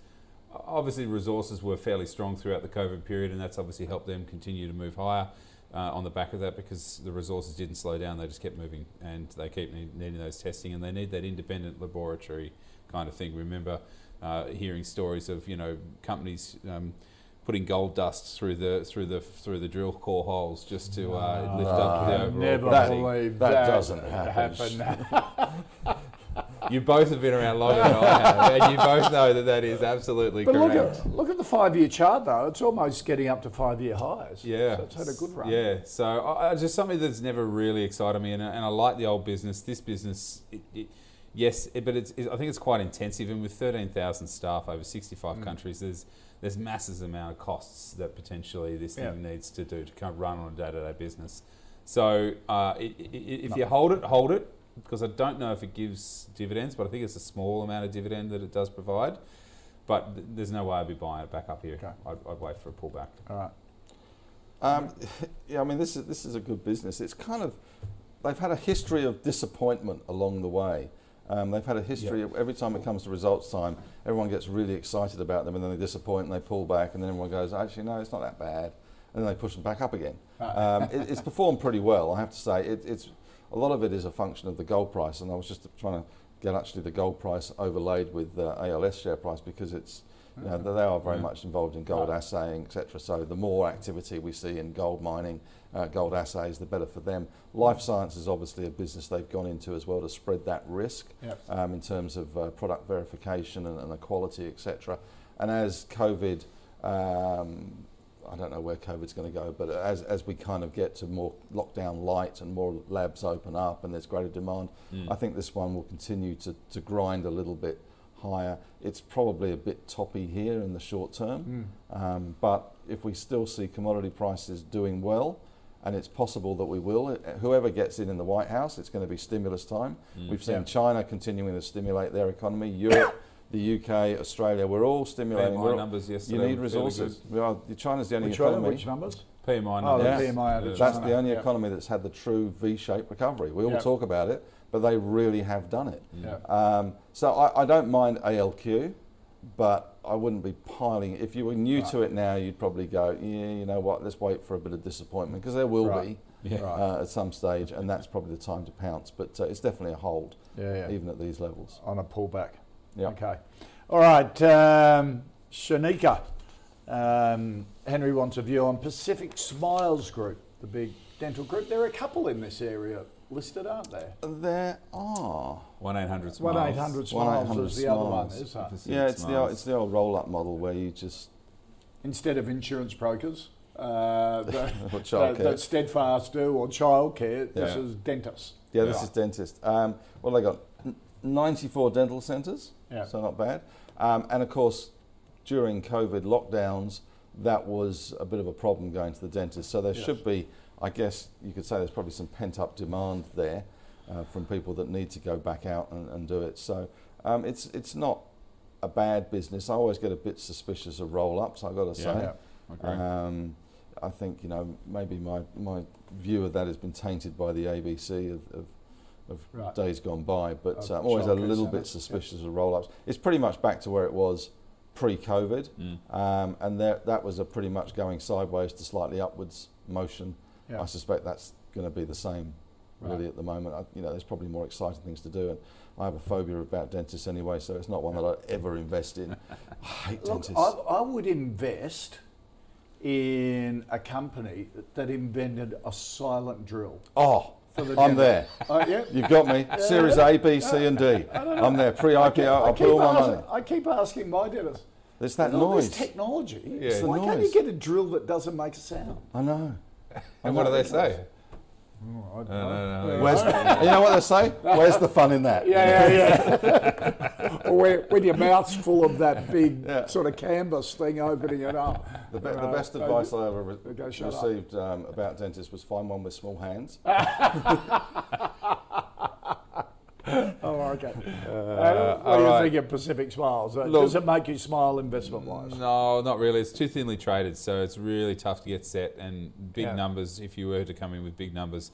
Obviously, resources were fairly strong throughout the COVID period, and that's obviously helped them continue to move higher uh, on the back of that because the resources didn't slow down; they just kept moving, and they keep need, needing those testing, and they need that independent laboratory kind of thing. Remember uh, hearing stories of you know companies. Um, Putting gold dust through the through the through the drill core holes just to uh, lift up the overall Never believe that that, doesn't happen. happen. You both have been around longer than I have, and you both know that that is absolutely but look correct. at look at the five-year chart though; it's almost getting up to five-year highs. Yeah, so it's had a good run. Yeah, so I, I just something that's never really excited me, and, I- and I like the old business. This business, it, it, yes, it, but it's, it, I think it's quite intensive, and with thirteen thousand staff over sixty-five Mm. countries, there's there's massive amount of costs that potentially this Yeah. thing needs to do to kind of run on a day-to-day business. So uh, i i i if you hold it, hold it, because I don't know if it gives dividends, but I think it's a small amount of dividend that it does provide. But th- there's no way I'd be buying it back up here. Okay. I'd, I'd wait for a pullback. All right. Um, yeah, I mean, this is this is a good business. It's kind of they've had a history of disappointment along the way. Um, they've had a history of every time it comes to results time, everyone gets really excited about them, and then they disappoint and they pull back, and then everyone goes, actually, no, it's not that bad, and then they push them back up again. Um, it, it's performed pretty well, I have to say. It, it's a lot of it is a function of the gold price, and I was just trying to get actually the gold price overlaid with the ALS share price because it's you know, they are very much involved in gold assaying, etc. So the more activity we see in gold mining, uh, gold assays, the better for them. Life science is obviously a business they've gone into as well to spread that risk Yep. um, in terms of uh, product verification and, and the quality, etc. And as COVID, um, I don't know where COVID's going to go, but as, as we kind of get to more lockdown light and more labs open up and there's greater demand, I think this one will continue to, to grind a little bit higher. It's probably a bit toppy here in the short term, um, but if we still see commodity prices doing well, and it's possible that we will, uh, whoever gets in in the White House, it's going to be stimulus time. We've seen Yeah. China continuing to stimulate their economy, Europe, the UK, Australia, we're all stimulating. PMI We're all- numbers yesterday You need were fairly resources. Well, China's the only Which, one, economy. which numbers? PMI Oh, numbers. the Yeah. PMI out of That's the only Yeah. economy that's had the true V-shaped recovery. We all Yeah. talk about it, but they really have done it. Yeah. Um, so I, I don't mind ALQ, but I wouldn't be piling. If you were new to it now, you'd probably go, yeah, you know what? Let's wait for a bit of disappointment because there will Right. be Yeah. Uh, at some stage, and that's probably the time to pounce. But uh, it's definitely a hold, Yeah, yeah. even at these levels. on a pullback. Yeah. Okay. All right. Um, Shanika. Um, Henry wants a view on Pacific Smiles Group, the big dental group. There are a couple in this area listed, aren't there? There are. One eight hundred One smiles. eight hundred Smiles 1-800 is the other one, is that? Pacific Yeah, it's the old, it's the old roll-up model where you just Instead of insurance brokers uh, that, Or that, that Steadfast do or childcare, this Yeah. is dentists. Yeah, this Yeah. is dentist. Um, well, they got n- 94 dental centres, Yeah. so not bad. Um, and of course, during COVID lockdowns, that was a bit of a problem going to the dentist. So there Yes. should be, I guess, you could say there's probably some pent up demand there uh, from people that need to go back out and, and do it. So um, it's it's not a bad business. I always get a bit suspicious of roll ups. I've got to Yeah. say. Yeah. Um, I think you know maybe my, my view of that has been tainted by the ABC of, of, of Right. days gone by, but uh, I'm always a little bit centres, suspicious of roll-ups. It's pretty much back to where it was pre-COVID, Mm. um, and there, that was a pretty much going sideways to slightly upwards motion. Yeah. I suspect that's going to be the same really at the moment. I, you know, there's probably more exciting things to do, and I have a phobia about dentists anyway, so it's not one that I'd ever invest in. I hate Look, dentists. I, I would invest in a company that invented a silent drill. oh, For the I'm there. Oh, yeah? You've got me. Series A, B, C, and D. I'm there. Pre-IPO. I I'll keep, put all my asking, money. I keep asking my dentist, There's that With all this noise. technology. Yeah. Why The can't you get a drill that doesn't make a sound? I know. And what do they say? Oh, I don't No, no, no. Where's you know what they say? Where's the fun in that? Yeah, yeah, yeah. when your mouth's full of that big Yeah. sort of canvas thing opening it up. The, be- the Uh, best advice I ever re- received um, about dentists was find one with small hands. Oh, okay. Uh, what do you right. think of Pacific Smiles? Uh, Look- Does it make you smile investment wise? No, not really. It's too thinly traded, so it's really tough to get set. And big Yeah. numbers, if you were to come in with big numbers,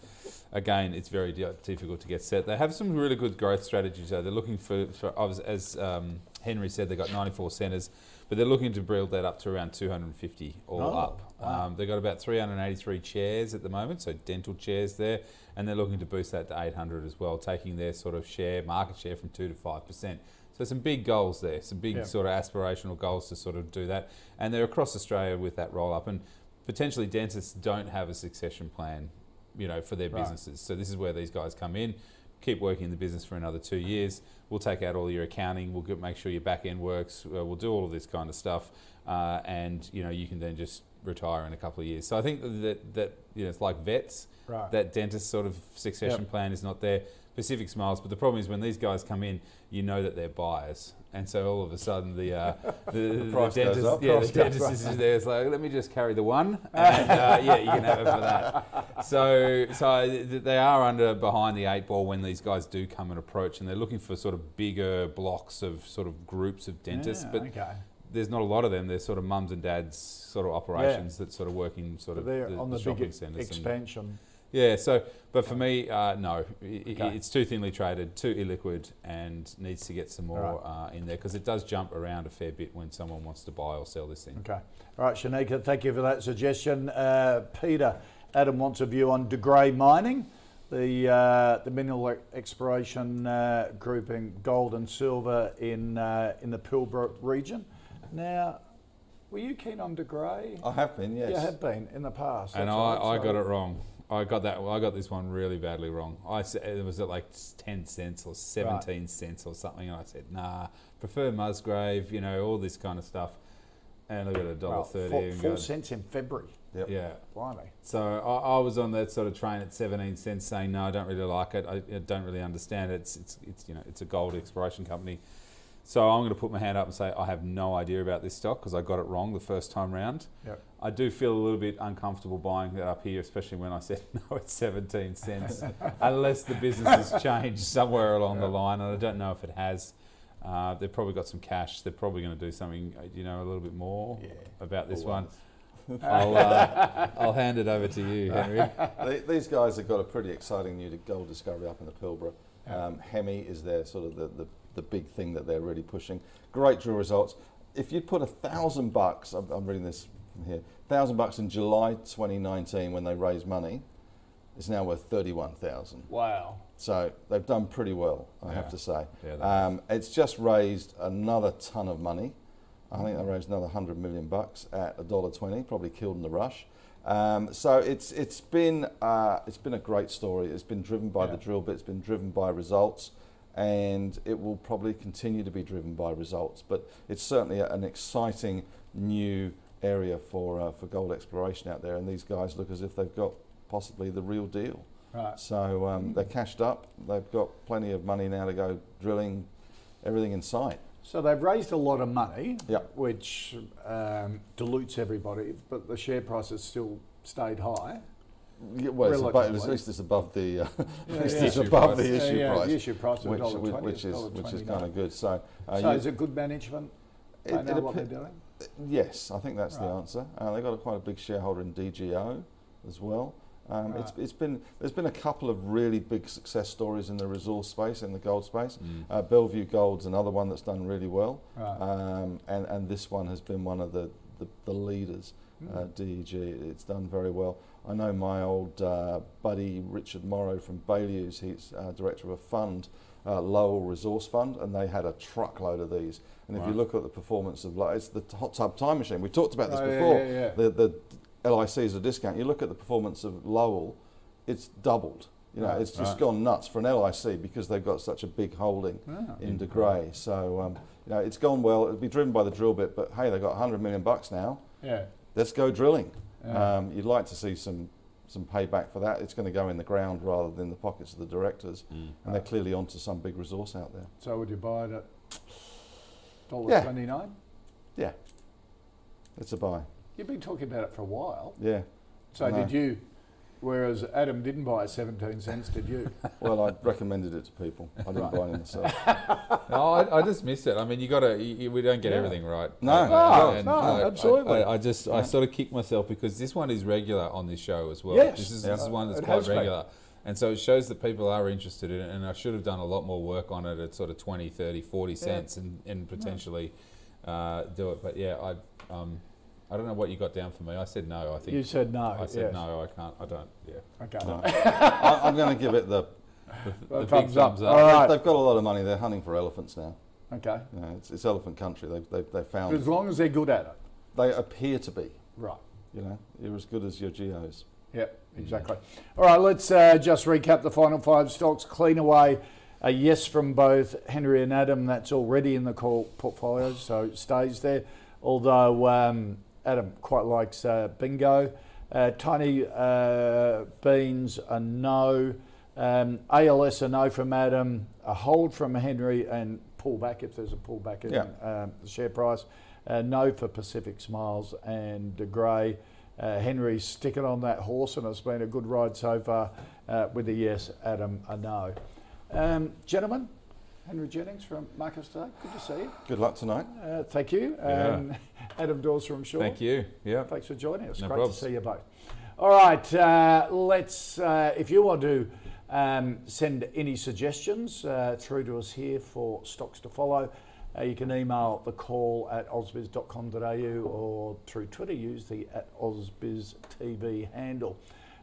again, it's very difficult to get set. They have some really good growth strategies, though. They're looking for, for as, as um, Henry said, they've got 94 centres, but they're looking to build that up to around 250 all Oh, up. Um, they've got about 383 chairs at the moment, so dental chairs there, and they're looking to boost that to 800 as well, taking their sort of share, market share from 2 to 5%. So some big goals there, some big Yeah. sort of aspirational goals to sort of do that. And they're across Australia with that roll up. And potentially dentists don't have a succession plan, you know, for their Right. businesses. So this is where these guys come in, keep working in the business for another two years. We'll take out all your accounting. We'll get, make sure your back end works. Uh, we'll do all of this kind of stuff, uh, and you know you can then just retire in a couple of years. So I think that that you know it's like vets. Right. That dentist sort of succession Yep. plan is not there. Pacific Smiles, but the problem is when these guys come in, you know that they're buyers, and so all of a sudden the uh, the, the, price goes dentist, up. yeah, the dentist is there. It's like let me just carry the one, and uh, yeah, you can have it for that. So so they are under behind the eight ball when these guys do come and approach, and they're looking for sort of bigger blocks of sort of groups of dentists, Yeah, but. okay. There's not a lot of them. They're sort of mums and dads sort of operations that sort of work in sort of They're the, on the the, shopping big centres. and- expansion. Yeah, so, but for me, uh, no, I- I- Okay. it's too thinly traded, too illiquid, and needs to get some more uh, in there because it does jump around a fair bit when someone wants to buy or sell this thing. Okay. All right, Shanika, thank you for that suggestion. Uh, Peter, Adam wants a view on De Grey Mining, the, uh, the mineral e- exploration uh, group in gold and silver in, uh, in the Pilbara region. Now, were you keen on De Grey? I have been, yes. You have been in the past. And I, right, I so- got it wrong. I got that. I got this one really badly wrong. I said it was at like ten cents or seventeen cents or something, and I said, "Nah, prefer Musgrave." You know, all this kind of stuff. And I got a dollar Well, thirty. four, four go- cents in February. Yep. Yeah. Blimey. So I, I was on that sort of train at 17 cents, saying no, I don't really like it. I, I don't really understand it. It's, it's, it's you know it's a gold exploration company. So I'm going to put my hand up and say I have no idea about this stock because I got it wrong the first time round. Yep. I do feel a little bit uncomfortable buying that up here, especially when I said no, it's 17 cents, unless the business has changed somewhere along the line, and I don't know if it has. Uh, they've probably got some cash. They're probably going to do something, uh, you know, a little bit more Yeah. about this one. I'll, uh, I'll hand it over to you, Henry. These guys have got a pretty exciting new gold discovery up in the Pilbara. Um, Hemi is their sort of the, the, the big thing that they're really pushing. Great drill results. If you'd put a thousand bucks, I'm, reading this from here, thousand bucks in July 2019 when they raised money, it's now worth 31,000. Wow. So they've done pretty well, I Yeah. have to say. Yeah, um, it's just raised another ton of money. I think they raised another hundred million bucks at a dollar twenty, probably killed in the rush. Um, so it's it's been uh, it's been a great story. It's been driven by the drill bit. It's been driven by results, and it will probably continue to be driven by results. But it's certainly an exciting new area for uh, for gold exploration out there. And these guys look as if they've got possibly the real deal. Right. So um, they're cashed up. They've got plenty of money now to go drilling everything in sight. So they've raised a lot of money, Yep. which um, dilutes everybody, but the share price has still stayed high. Yeah, well, it's above, Relatively. at least it's above the uh, Yeah, yeah. it's Issue above price. the issue Yeah, yeah, price, the issue price of which, which, which is which is kind of good. So, uh, so you- is it good management? it- They it know what they're doing? yes, I think that's the answer. Uh, they've got a, quite a big shareholder in DGO as well. Um, it's, it's been there's been a couple of really big success stories in the resource space, in the gold space. Mm. Uh, Bellevue Gold's another one that's done really well, Right. um, and and this one has been one of the the, the leaders. Hmm. Uh, DEG, it's done very well. I know my old uh, buddy Richard Morrow from Bailey's. He's uh, director of a fund, uh, Lowell Resource Fund, and they had a truckload of these. And if you look at the performance of, like, it's the hot tub time machine. We talked about this Oh, yeah, before. yeah, yeah. The the LIC is a discount. You look at the performance of Lowell, it's doubled You know, Right. it's just Right. gone nuts for an LIC because they've got such a big holding Ah. in De Grey. So, um, you know, it's gone well. It'll be driven by the drill bit, but hey, they've got 100 million bucks now. Yeah. Let's go drilling. Yeah. Um, you'd like to see some some payback for that. It's going to go in the ground rather than the pockets of the directors, and they're clearly onto some big resource out there. So would you buy it at dollar Yeah. twenty nine? Yeah, it's a buy. You've been talking about it for a while. Yeah. So did you? Whereas Adam didn't buy at seventeen cents, did you? Well, I recommended it to people. I didn't buy it myself. No, I, I just missed it. I mean, you got to. We don't get Yeah. everything right. No. No, and no, I- I- absolutely. I, I just, I sort of kick myself because this one is regular on this show as well. Yes. This is, Yeah. this is one that's It quite has been. regular. And so it shows that people are interested in it, and I should have done a lot more work on it at sort of 20, 30, 40 cents and, and potentially uh, do it. But yeah, I, um, I don't know what you got down for me. I said no. I think You said no. I said yes. no. I can't. I don't. Yeah. Okay. I, I'm going to give it the. The big thumbs up. thumbs All up. right. They've got a lot of money. They're hunting for elephants now. Okay. You know, it's, it's elephant country. They've, they've, they've found. As long as they're good at it. They appear to be. Right. You know, you're as good as your geos. Yep, exactly. All right, let's uh, just recap the final five stocks. Cleanaway a yes from both Henry and Adam. That's already in the call portfolio, so it stays there. Although um, Adam quite likes uh, bingo. Uh, tiny uh, beans, a no. Um, ALS, a no from Adam. A hold from Henry and pullback if there's a pullback in Yeah. um, the share price. Uh, no for Pacific Smiles and De Grey. Uh, Henry's sticking on that horse, and it's been a good ride so far uh, with a yes, Adam, a no. Um, gentlemen, Henry Jennings from Marcus Today, good to see you. Good luck tonight. Uh, thank you. Yeah. Adam Dawes from Shaw. Thank you. Yeah. Thanks for joining us. No Great probs. to see you both. All right, uh, let's. Uh, if you want to um, send any suggestions uh, through to us here for stocks to follow, uh, you can email the call at ausbiz.com.au or through Twitter use the at ausbiz TV handle.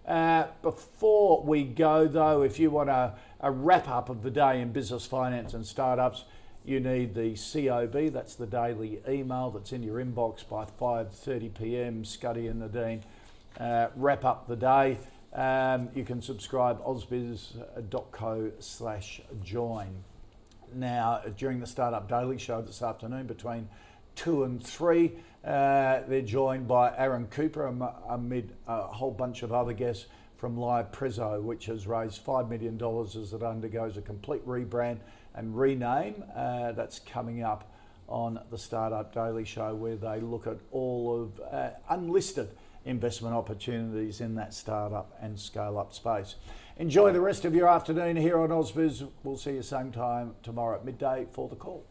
Uh, before we go, though, if you want a, a wrap up of the day in business, finance, and startups, you need the COB. That's the daily email that's in your inbox by 5:30 p.m. Scuddy and Nadine uh, wrap up the day. Um, you can subscribe ausbiz.co slash join. Now, during the Startup Daily Show this afternoon between two and three, uh, they're joined by Aaron Cooper amid a whole bunch of other guests from Live Prezzo, which has raised $5 million as it undergoes a complete rebrand and rename. Uh, that's coming up on the Startup Daily Show, where they look at all of uh, unlisted investment opportunities in that startup and scale up space. Enjoy the rest of your afternoon here on Ausbiz. We'll see you same time tomorrow at midday for the call.